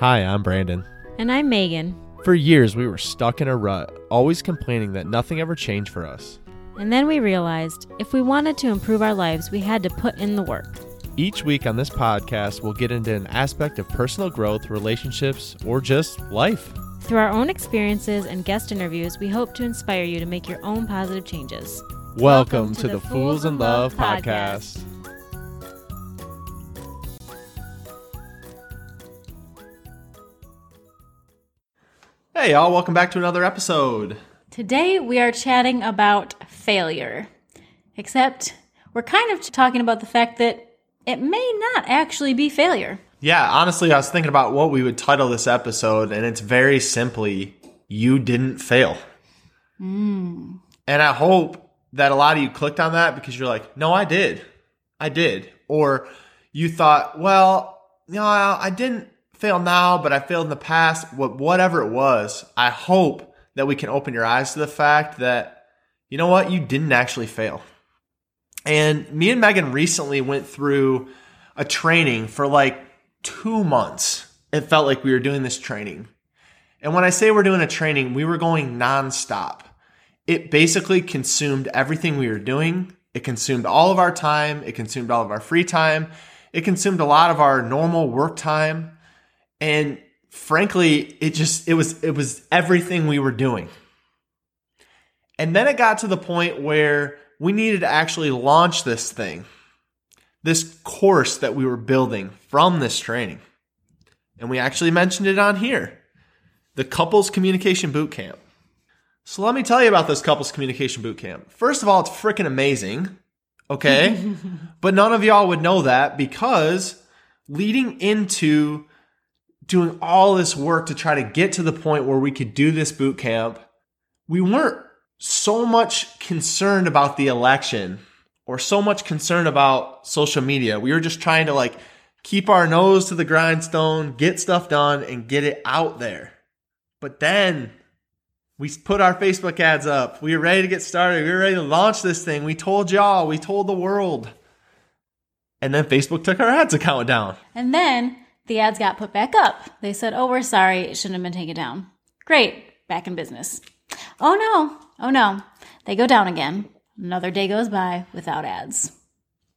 Hi, I'm Brandon. And I'm Megan. For years, we were stuck in a rut, always complaining that nothing ever changed for us. And then we realized if we wanted to improve our lives, we had to put in the work. Each week on this podcast, we'll get into an aspect of personal growth, relationships, or just life. Through our own experiences and guest interviews, we hope to inspire you to make your own positive changes. Welcome, to, the Fools in Love podcast. Hey, y'all, welcome back to another episode. Today we are chatting about failure. Except we're kind of talking about the fact that it may not actually be failure. Yeah, honestly, I was thinking about what we would title this episode, and it's very simply You Didn't Fail. Hmm. And I hope that a lot of you clicked on that because you're like, No, I did. I did. Or you thought, Well, no, I didn't fail now, but I failed in the past. Whatever it was, I hope that we can open your eyes to the fact that, you know what, you didn't actually fail. And me and Megan recently went through a training for like two months. It felt like we were doing this training. And when I say we're doing a training, we were going nonstop. It basically consumed everything we were doing. It consumed all of our time. It consumed all of our free time. It consumed a lot of our normal work time. And frankly, it just, it was, it was everything we were doing. And then it got to the point where we needed to actually launch this thing, this course that we were building from this training. And we actually mentioned it on here the Couples Communication Boot Camp. So let me tell you about this Couples Communication Boot Camp. First of all, it's freaking amazing. Okay. but none of y'all would know that because leading into doing all this work to try to get to the point where we could do this boot camp, we weren't so much concerned about the election or so much concerned about social media. We were just trying to like keep our nose to the grindstone, get stuff done, and get it out there. But then we put our Facebook ads up. We were ready to get started. We were ready to launch this thing. We told y'all, we told the world. And then Facebook took our ads account down. And then the ads got put back up. They said, oh, we're sorry, it shouldn't have been taken down. Great, back in business. Oh no, oh no. They go down again. Another day goes by without ads.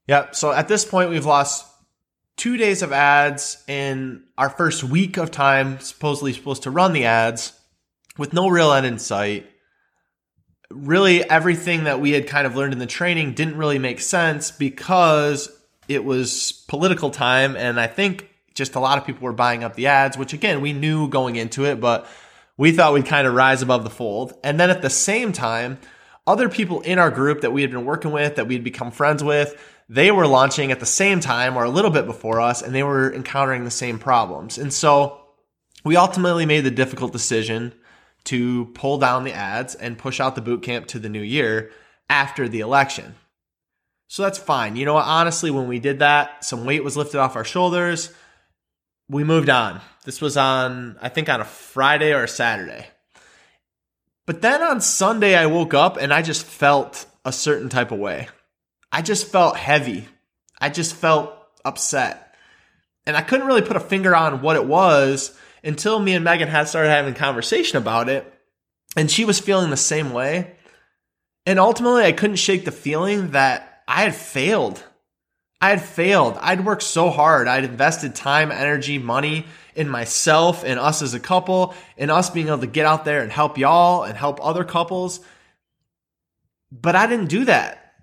Yep. So at this point, we've lost two days of ads in our first week of time, supposedly supposed to run the ads with no real end in sight. Really, everything that we had kind of learned in the training didn't really make sense because it was political time. And I think just a lot of people were buying up the ads, which again, we knew going into it, but we thought we'd kind of rise above the fold. And then at the same time, other people in our group that we had been working with, that we had become friends with, they were launching at the same time or a little bit before us, and they were encountering the same problems. And so we ultimately made the difficult decision to pull down the ads and push out the boot camp to the new year after the election. So that's fine. You know what? Honestly, when we did that, some weight was lifted off our shoulders. We moved on. This was on, I think, on a Friday or a Saturday. But then on Sunday, I woke up and I just felt a certain type of way. I just felt heavy. I just felt upset. And I couldn't really put a finger on what it was until me and Megan had started having conversation about it. And she was feeling the same way. And ultimately, I couldn't shake the feeling that I had failed. I had failed. I'd worked so hard. I'd invested time, energy, money in myself and us as a couple, and us being able to get out there and help y'all and help other couples. But I didn't do that.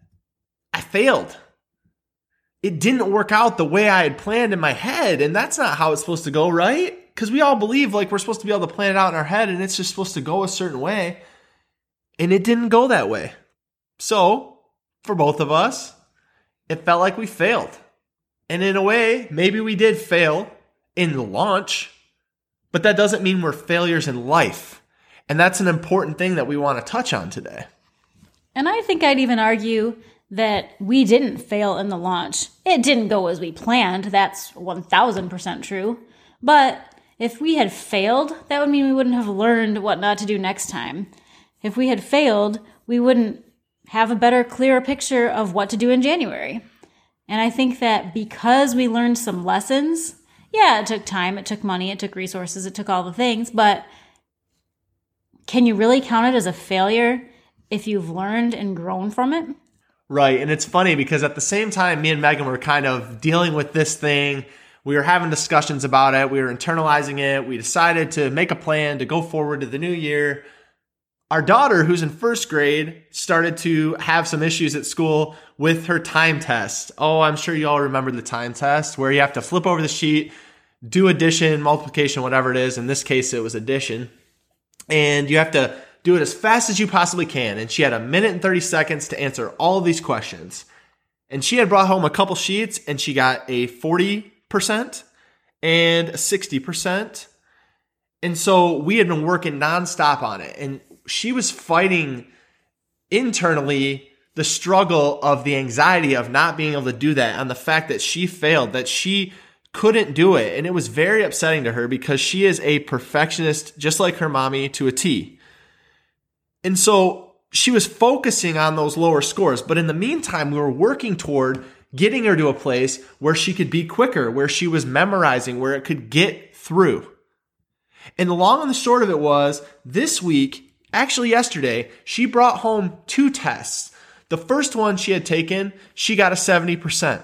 I failed. It didn't work out the way I had planned in my head, and that's not how it's supposed to go, right? Because we all believe like we're supposed to be able to plan it out in our head and it's just supposed to go a certain way. And it didn't go that way. So, for both of us, it felt like we failed. And in a way, maybe we did fail in the launch, but that doesn't mean we're failures in life. And that's an important thing that we want to touch on today. And I think I'd even argue that we didn't fail in the launch. It didn't go as we planned. That's 1000% true. But if we had failed, that would mean we wouldn't have learned what not to do next time. If we had failed, we wouldn't have a better, clearer picture of what to do in January. And I think that because we learned some lessons, Yeah, it took time, it took money, it took resources, it took all the things, but can you really count it as a failure if you've learned and grown from it? Right. And it's funny because at the same time, me and Megan were kind of dealing with this thing. We were having discussions about it. We were internalizing it. We decided to make a plan to go forward to the new year. Our daughter, who's in first grade, started to have some issues at school with her time test. Oh, I'm sure you all remember the time test where you have to flip over the sheet, do addition, multiplication, whatever it is. In this case, it was addition. And you have to do it as fast as you possibly can. And she had a minute and 30 seconds to answer all of these questions. And she had brought home a couple sheets and she got a 40% and a 60%. And so we had been working nonstop on it. And she was fighting internally the struggle of the anxiety of not being able to do that and the fact that she failed, that she couldn't do it. And it was very upsetting to her because she is a perfectionist, just like her mommy to a T. And so she was focusing on those lower scores. But in the meantime, we were working toward getting her to a place where she could be quicker, where she was memorizing, where it could get through. And the long and the short of it was this week, actually yesterday, she brought home two tests. The first one she had taken, she got a 70%.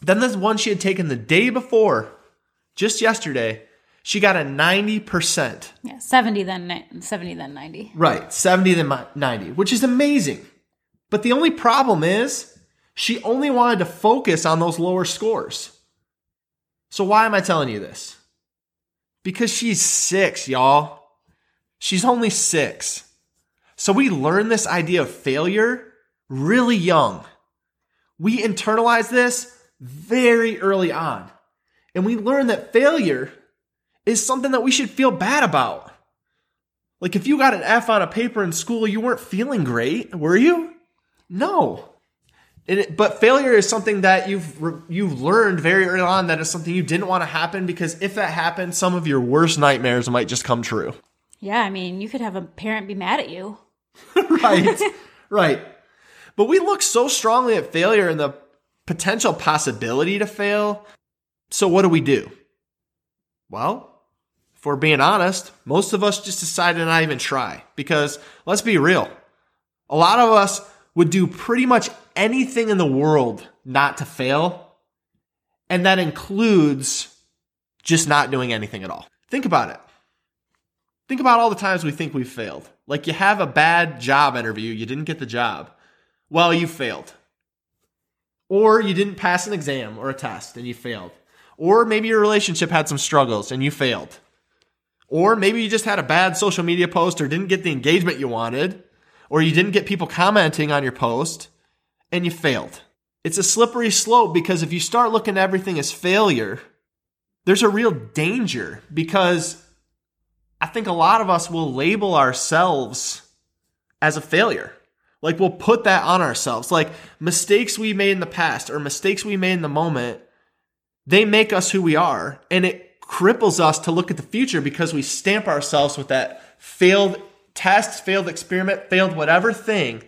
Then the one she had taken the day before, just yesterday, she got a 90%. Yeah, 70 then 70 then 90. Right, 70 then 90, which is amazing. But the only problem is she only wanted to focus on those lower scores. So why am I telling you this? Because she's six, y'all. She's only six. So we learn this idea of failure really young. We internalize this very early on. And we learn that failure is something that we should feel bad about. Like if you got an F on a paper in school, you weren't feeling great, were you? No. It, but failure is something that you've you've learned very early on that is something you didn't want to happen because if that happened, some of your worst nightmares might just come true. Yeah, I mean, you could have a parent be mad at you. right. right. But we look so strongly at failure and the potential possibility to fail. So what do we do? Well, if we're being honest, most of us just decide to not even try because let's be real. A lot of us would do pretty much anything in the world not to fail. And that includes just not doing anything at all. Think about it. Think about all the times we think we've failed. Like you have a bad job interview, you didn't get the job. Well, you failed. Or you didn't pass an exam or a test and you failed. Or maybe your relationship had some struggles and you failed. Or maybe you just had a bad social media post or didn't get the engagement you wanted. Or you didn't get people commenting on your post and you failed. It's a slippery slope because if you start looking at everything as failure, there's a real danger because I think a lot of us will label ourselves as a failure. Like we'll put that on ourselves. Like mistakes we made in the past or mistakes we made in the moment, they make us who we are. And it cripples us to look at the future because we stamp ourselves with that failed test, failed experiment, failed whatever thing.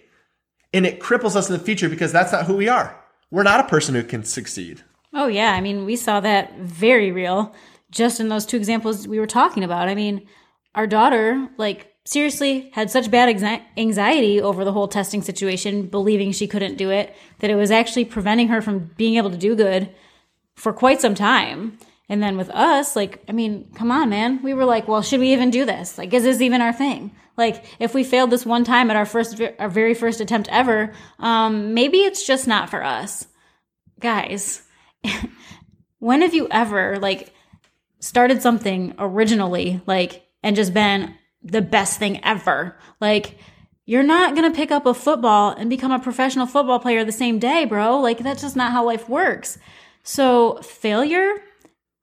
And it cripples us in the future because that's not who we are. We're not a person who can succeed. Oh, yeah. I mean, we saw that very real just in those two examples we were talking about. I mean, our daughter, like, seriously had such bad anxiety over the whole testing situation, believing she couldn't do it, that it was actually preventing her from being able to do good for quite some time. And then with us, like, I mean, come on, man. We were like, well, should we even do this? Like, is this even our thing? Like, if we failed this one time at our first, our very first attempt ever, um, maybe it's just not for us. Guys, when have you ever, like, started something originally, like, and just been the best thing ever? Like, you're not going to pick up a football and become a professional football player the same day, bro. Like, that's just not how life works. So, failure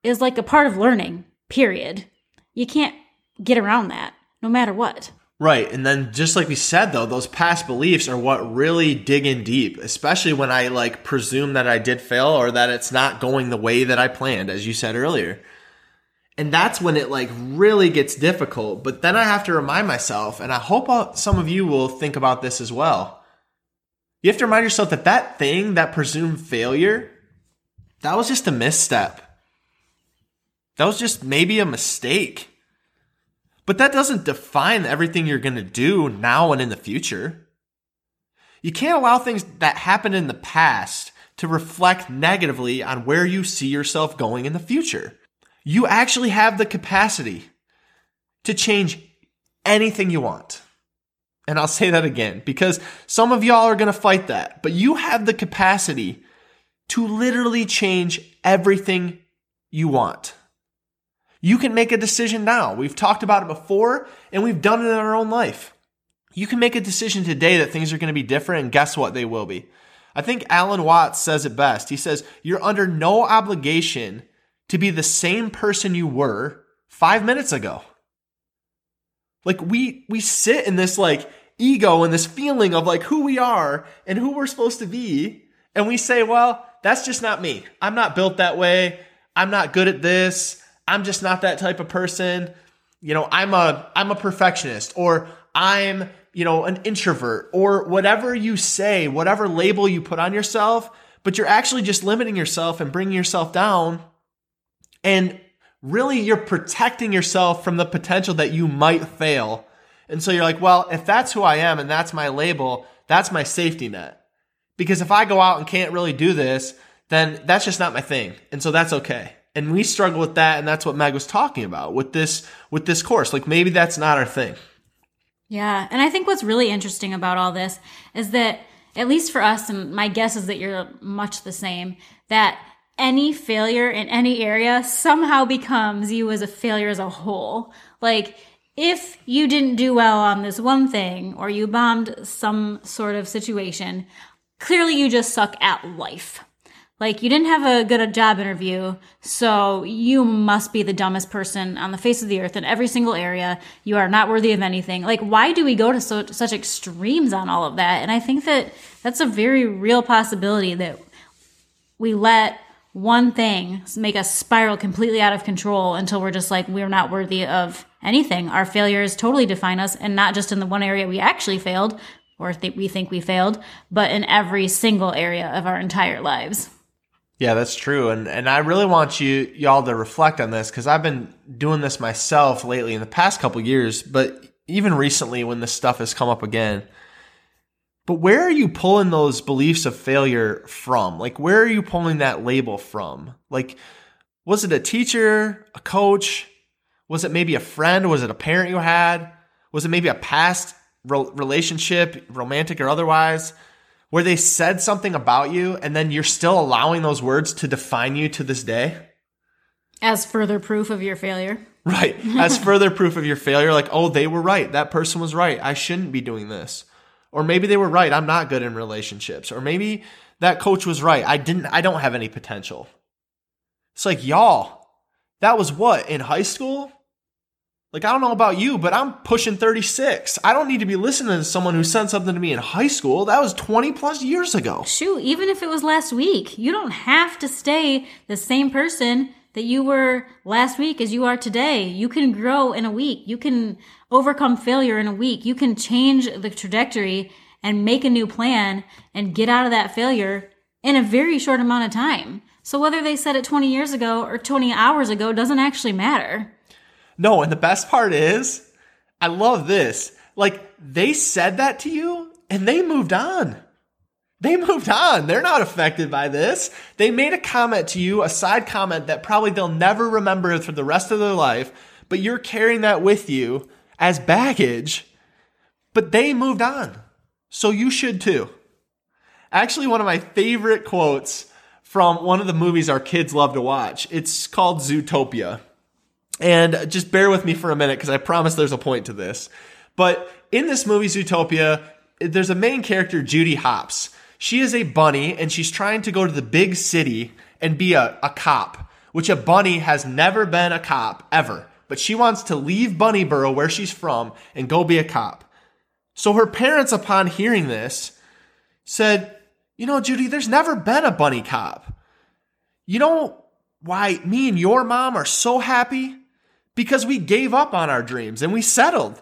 is like a part of learning, period. You can't get around that no matter what. Right. And then just like we said though, those past beliefs are what really dig in deep, especially when I like presume that I did fail or that it's not going the way that I planned, as you said earlier. And that's when it like really gets difficult. But then I have to remind myself, and I hope some of you will think about this as well. You have to remind yourself that that thing, that presumed failure, that was just a misstep. That was just maybe a mistake. But that doesn't define everything you're going to do now and in the future. You can't allow things that happened in the past to reflect negatively on where you see yourself going in the future. You actually have the capacity to change anything you want. And I'll say that again because some of y'all are going to fight that, but you have the capacity to literally change everything you want. You can make a decision now. We've talked about it before and we've done it in our own life. You can make a decision today that things are going to be different and guess what? They will be. I think Alan Watts says it best. He says, You're under no obligation to be the same person you were five minutes ago. Like we we sit in this like ego and this feeling of like who we are and who we're supposed to be, and we say, well, that's just not me. I'm not built that way. I'm not good at this. I'm just not that type of person. You know, I'm a I'm a perfectionist or I'm, you know, an introvert or whatever you say, whatever label you put on yourself, but you're actually just limiting yourself and bringing yourself down. And really you're protecting yourself from the potential that you might fail. And so you're like, well, if that's who I am and that's my label, that's my safety net. Because if I go out and can't really do this, then that's just not my thing. And so that's okay. And we struggle with that. And that's what Meg was talking about with this, with this course. Like maybe that's not our thing. Yeah. And I think what's really interesting about all this is that, at least for us, and my guess is that you're much the same, that any failure in any area somehow becomes you as a failure as a whole. Like, if you didn't do well on this one thing or you bombed some sort of situation, clearly you just suck at life. Like, you didn't have a good job interview, so you must be the dumbest person on the face of the earth in every single area. You are not worthy of anything. Like, why do we go to so, such extremes on all of that? And I think that that's a very real possibility that we let one thing make us spiral completely out of control until we're just like, we're not worthy of anything. Our failures totally define us, and not just in the one area we actually failed or th- we think we failed, but in every single area of our entire lives. Yeah, that's true. And and I really want you y'all to reflect on this cuz I've been doing this myself lately in the past couple years, but even recently when this stuff has come up again. But where are you pulling those beliefs of failure from? Like where are you pulling that label from? Like was it a teacher, a coach? Was it maybe a friend? Was it a parent you had? Was it maybe a past relationship, romantic or otherwise? where they said something about you and then you're still allowing those words to define you to this day? As further proof of your failure. Right. As further proof of your failure, like, oh, they were right. That person was right. I shouldn't be doing this. Or maybe they were right. I'm not good in relationships. Or maybe that coach was right. I didn't, I don't have any potential. It's like, y'all, that was what in high school? Like, I don't know about you, but I'm pushing 36. I don't need to be listening to someone who said something to me in high school. That was 20 plus years ago. Shoot, even if it was last week, you don't have to stay the same person that you were last week as you are today. You can grow in a week. You can overcome failure in a week. You can change the trajectory and make a new plan and get out of that failure in a very short amount of time. So whether they said it 20 years ago or 20 hours ago doesn't actually matter. No, and the best part is, I love this. Like, they said that to you and they moved on. They moved on. They're not affected by this. They made a comment to you, a side comment that probably they'll never remember for the rest of their life, but you're carrying that with you as baggage. But they moved on. So you should too. Actually, one of my favorite quotes from one of the movies our kids love to watch. It's called Zootopia. And just bear with me for a minute because I promise there's a point to this. But in this movie, Zootopia, there's a main character, Judy Hopps. She is a bunny and she's trying to go to the big city and be a, a cop, which a bunny has never been a cop ever. But she wants to leave Bunnyburrow, where she's from, and go be a cop. So her parents, upon hearing this, said, You know, Judy, there's never been a bunny cop. You know why me and your mom are so happy? because we gave up on our dreams and we settled.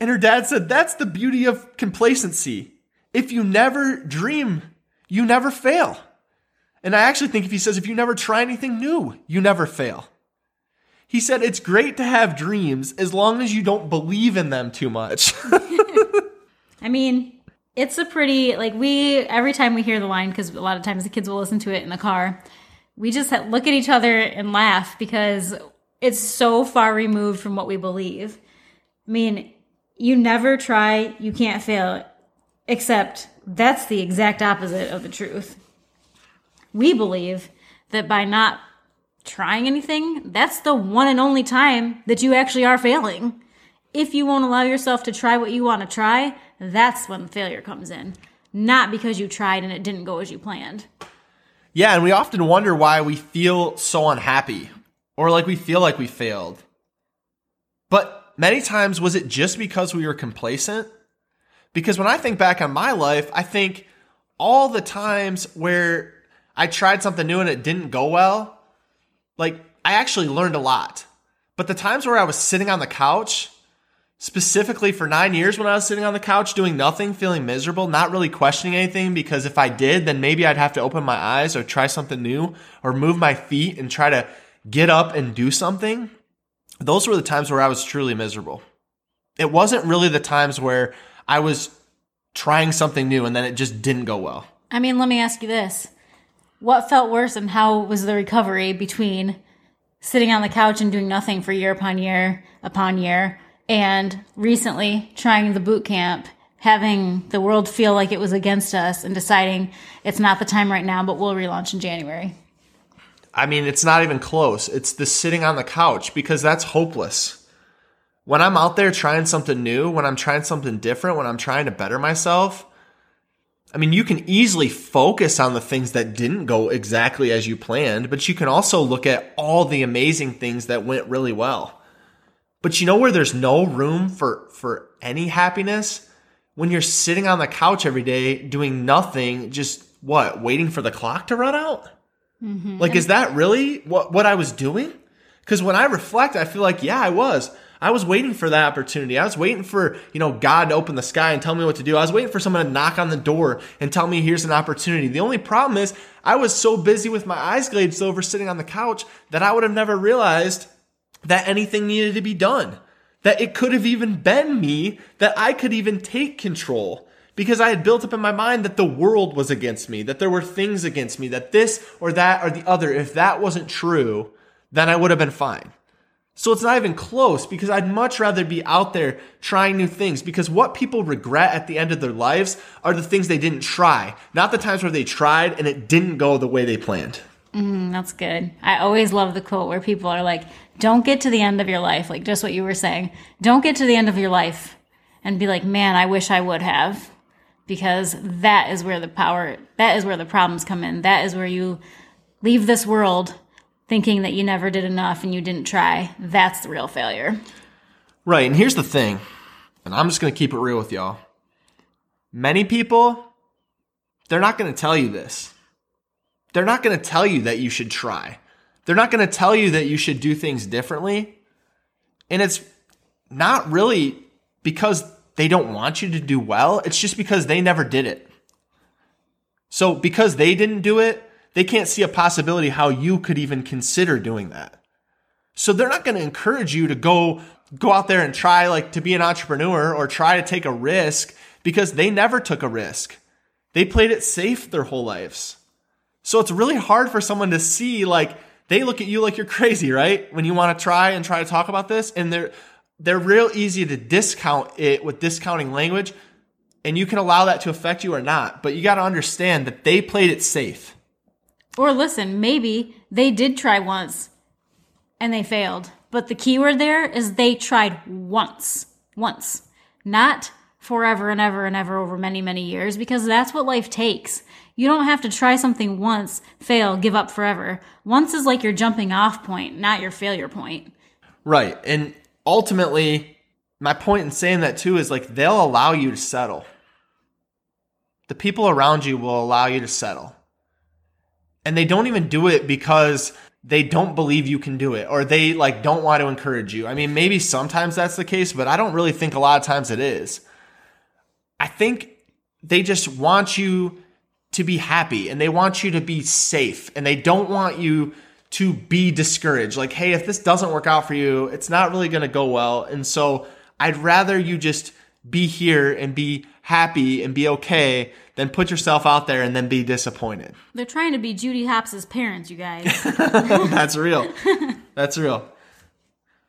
And her dad said, That's the beauty of complacency. If you never dream, you never fail. And I actually think if he says, if you never try anything new, you never fail. He said it's great to have dreams as long as you don't believe in them too much. I mean, it's a pretty like we every time we hear the line because a lot of times the kids will listen to it in the car. We just look at each other and laugh because it's so far removed from what we believe. I mean, you never try, you can't fail, except that's the exact opposite of the truth. We believe that by not trying anything, that's the one and only time that you actually are failing. If you won't allow yourself to try what you want to try, that's when failure comes in. Not because you tried and it didn't go as you planned. yeah, and we often wonder why we feel so unhappy or like we feel like we failed. But many times, was it just because we were complacent? Because when I think back on my life, I think all the times where I tried something new and it didn't go well, like I actually learned a lot. But the times where I was sitting on the couch, specifically for nine years when I was sitting on the couch doing nothing, feeling miserable, not really questioning anything, because if I did, then maybe I'd have to open my eyes or try something new or move my feet and try to get up and do something. Those were the times where I was truly miserable. It wasn't really the times where I was trying something new and then it just didn't go well. I mean, let me ask you this. What felt worse and how was the recovery between sitting on the couch and doing nothing for year upon year upon year and recently trying the boot camp, having the world feel like it was against us and deciding it's not the time right now, but we'll relaunch in January? I mean, it's not even close. It's the sitting on the couch because that's hopeless. When I'm out there trying something new, when I'm trying something different, when I'm trying to better myself, I mean, you can easily focus on the things that didn't go exactly as you planned, but you can also look at all the amazing things that went really well. But you know where there's no room for for any happiness? When you're sitting on the couch every day doing nothing, just what, waiting for the clock to run out? Mm-hmm. Like, is that really what, what I was doing? Because when I reflect, I feel like, yeah, I was. I was waiting for that opportunity. I was waiting for, you know, God to open the sky and tell me what to do. I was waiting for someone to knock on the door and tell me here's an opportunity. The only problem is I was so busy with my eyes glazed over sitting on the couch that I would have never realized that anything needed to be done. That it could have even been me, that I could even take control because I had built up in my mind that the world was against me, that there were things against me, that this or that or the other, if that wasn't true, then I would have been fine. So it's not even close because I'd much rather be out there trying new things because what people regret at the end of their lives are the things they didn't try, not the times where they tried and it didn't go the way they planned. Mm, that's good. I always love the quote where people are like, don't get to the end of your life, like just what you were saying. Don't get to the end of your life and be like, man, I wish I would have. Because that is where the power, that is where the problems come in. That is where you leave this world thinking that you never did enough and you didn't try. That's the real failure. Right. And here's the thing, and I'm just going to keep it real with y'all. Many people, they're not going to tell you this. They're not going to tell you that you should try. They're not going to tell you that you should do things differently. And it's not really because they don't want you to do well, it's just because they never did it. So, because they didn't do it, they can't see a possibility how you could even consider doing that. So they're not going to encourage you to go go out there and try like to be an entrepreneur or try to take a risk because they never took a risk. They played it safe their whole lives. So it's really hard for someone to see like they look at you like you're crazy, right? When you want to try and try to talk about this and they're they're real easy to discount it with discounting language and you can allow that to affect you or not, but you got to understand that they played it safe. Or listen, maybe they did try once and they failed. But the key word there is they tried once. Once. Not forever and ever and ever over many, many years, because that's what life takes. You don't have to try something once, fail, give up forever. Once is like your jumping off point, not your failure point. Right. And ultimately, my point in saying that too is like they'll allow you to settle. The people around you will allow you to settle. And they don't even do it because they don't believe you can do it or they like don't want to encourage you. I mean, maybe sometimes that's the case, but I don't really think a lot of times it is. I think they just want you to be happy and they want you to be safe and they don't want you to be discouraged. Like, hey, if this doesn't work out for you, it's not really going to go well. And so I'd rather you just be here and be happy and be okay than put yourself out there and then be disappointed. They're trying to be Judy Hopps' parents, you guys. That's real. That's real.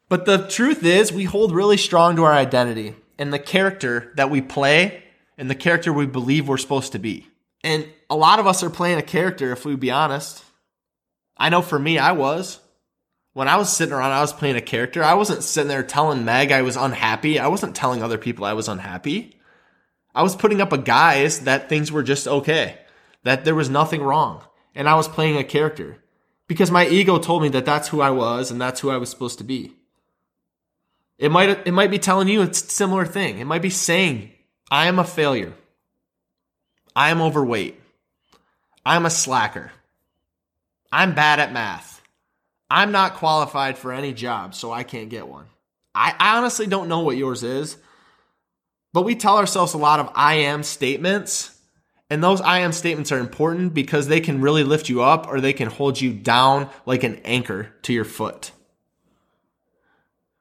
But the truth is, we hold really strong to our identity and the character that we play and the character we believe we're supposed to be. And a lot of us are playing a character, if we be honest. I know for me, I was. When I was sitting around, I was playing a character. I wasn't sitting there telling Meg I was unhappy. I wasn't telling other people I was unhappy. I was putting up a guise that things were just okay, that there was nothing wrong. And I was playing a character because my ego told me that that's who I was and that's who I was supposed to be. It might, it might be telling you a similar thing. It might be saying, I am a failure. I am overweight. I'm a slacker. I'm bad at math. I'm not qualified for any job, so I can't get one. I, I honestly don't know what yours is, but we tell ourselves a lot of I am statements. And those I am statements are important because they can really lift you up or they can hold you down like an anchor to your foot.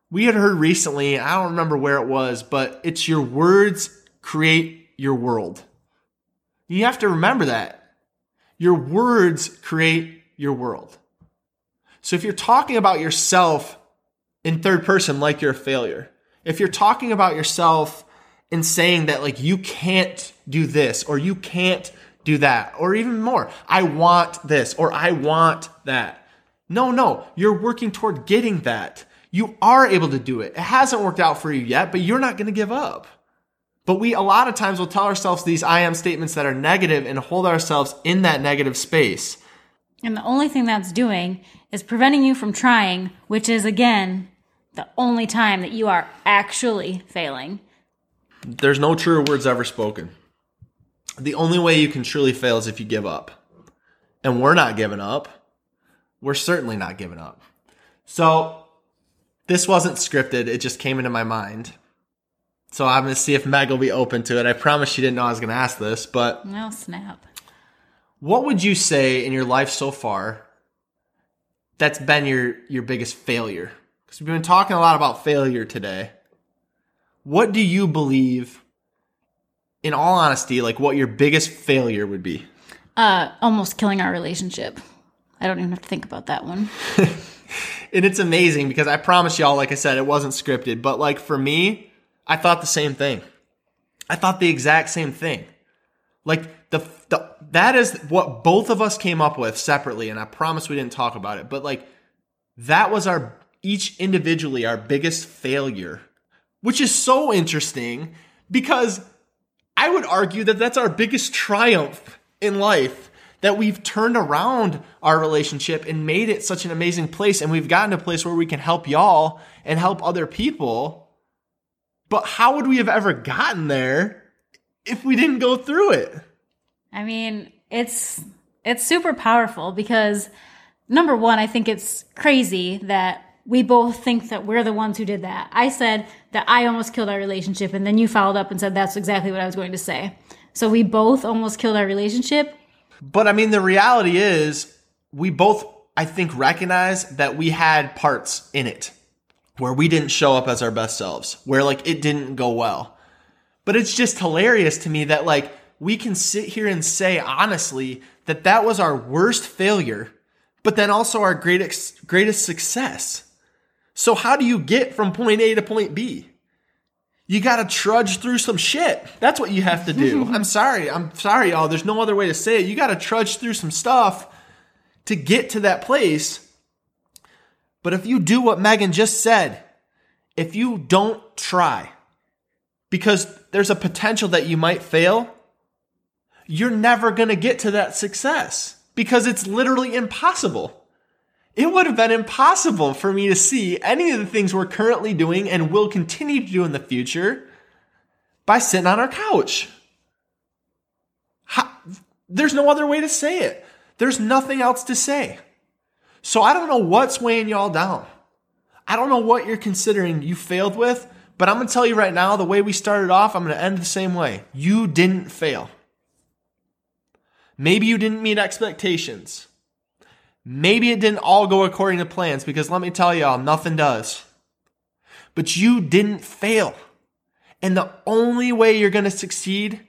We had heard recently, I don't remember where it was, but it's your words create your world. You have to remember that. Your words create your world. So if you're talking about yourself in third person like you're a failure, if you're talking about yourself and saying that like you can't do this or you can't do that or even more, I want this or I want that. No, no, you're working toward getting that. You are able to do it. It hasn't worked out for you yet, but you're not going to give up. But we a lot of times will tell ourselves these I am statements that are negative and hold ourselves in that negative space. And the only thing that's doing is preventing you from trying, which is again the only time that you are actually failing. There's no truer words ever spoken. The only way you can truly fail is if you give up. And we're not giving up. We're certainly not giving up. So this wasn't scripted, it just came into my mind. So I'm going to see if Meg will be open to it. I promise she didn't know I was going to ask this, but. No snap. What would you say in your life so far that's been your, your biggest failure? Because we've been talking a lot about failure today. What do you believe, in all honesty, like what your biggest failure would be? Uh, almost killing our relationship. I don't even have to think about that one. and it's amazing because I promise y'all, like I said, it wasn't scripted. But like for me, I thought the same thing. I thought the exact same thing. Like the, the that is what both of us came up with separately, and I promise we didn't talk about it. But like that was our each individually our biggest failure, which is so interesting because I would argue that that's our biggest triumph in life that we've turned around our relationship and made it such an amazing place and we've gotten a place where we can help y'all and help other people. But how would we have ever gotten there if we didn't go through it? I mean, it's it's super powerful because number one, I think it's crazy that we both think that we're the ones who did that. I said that I almost killed our relationship, and then you followed up and said that's exactly what I was going to say. So we both almost killed our relationship. But I mean, the reality is, we both, I think, recognize that we had parts in it where we didn't show up as our best selves, where like it didn't go well. But it's just hilarious to me that like we can sit here and say honestly that that was our worst failure, but then also our greatest greatest success. So how do you get from point A to point B? You got to trudge through some shit. That's what you have to do. I'm sorry. I'm sorry, y'all. There's no other way to say it. You got to trudge through some stuff to get to that place. But if you do what Megan just said, if you don't try, because there's a potential that you might fail, you're never going to get to that success because it's literally impossible. It would have been impossible for me to see any of the things we're currently doing and will continue to do in the future by sitting on our couch. How, there's no other way to say it. There's nothing else to say. So I don't know what's weighing y'all down. I don't know what you're considering you failed with, but I'm going to tell you right now the way we started off, I'm going to end the same way. You didn't fail. Maybe you didn't meet expectations. Maybe it didn't all go according to plans because let me tell y'all, nothing does. But you didn't fail. And the only way you're going to succeed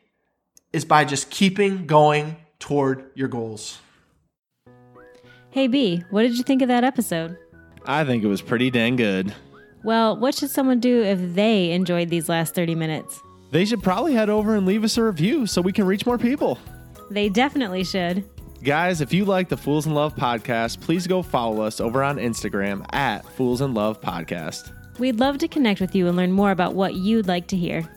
is by just keeping going toward your goals. Hey, B, what did you think of that episode? I think it was pretty dang good. Well, what should someone do if they enjoyed these last 30 minutes? They should probably head over and leave us a review so we can reach more people. They definitely should. Guys, if you like the Fools in Love podcast, please go follow us over on Instagram at Fools in Love Podcast. We'd love to connect with you and learn more about what you'd like to hear.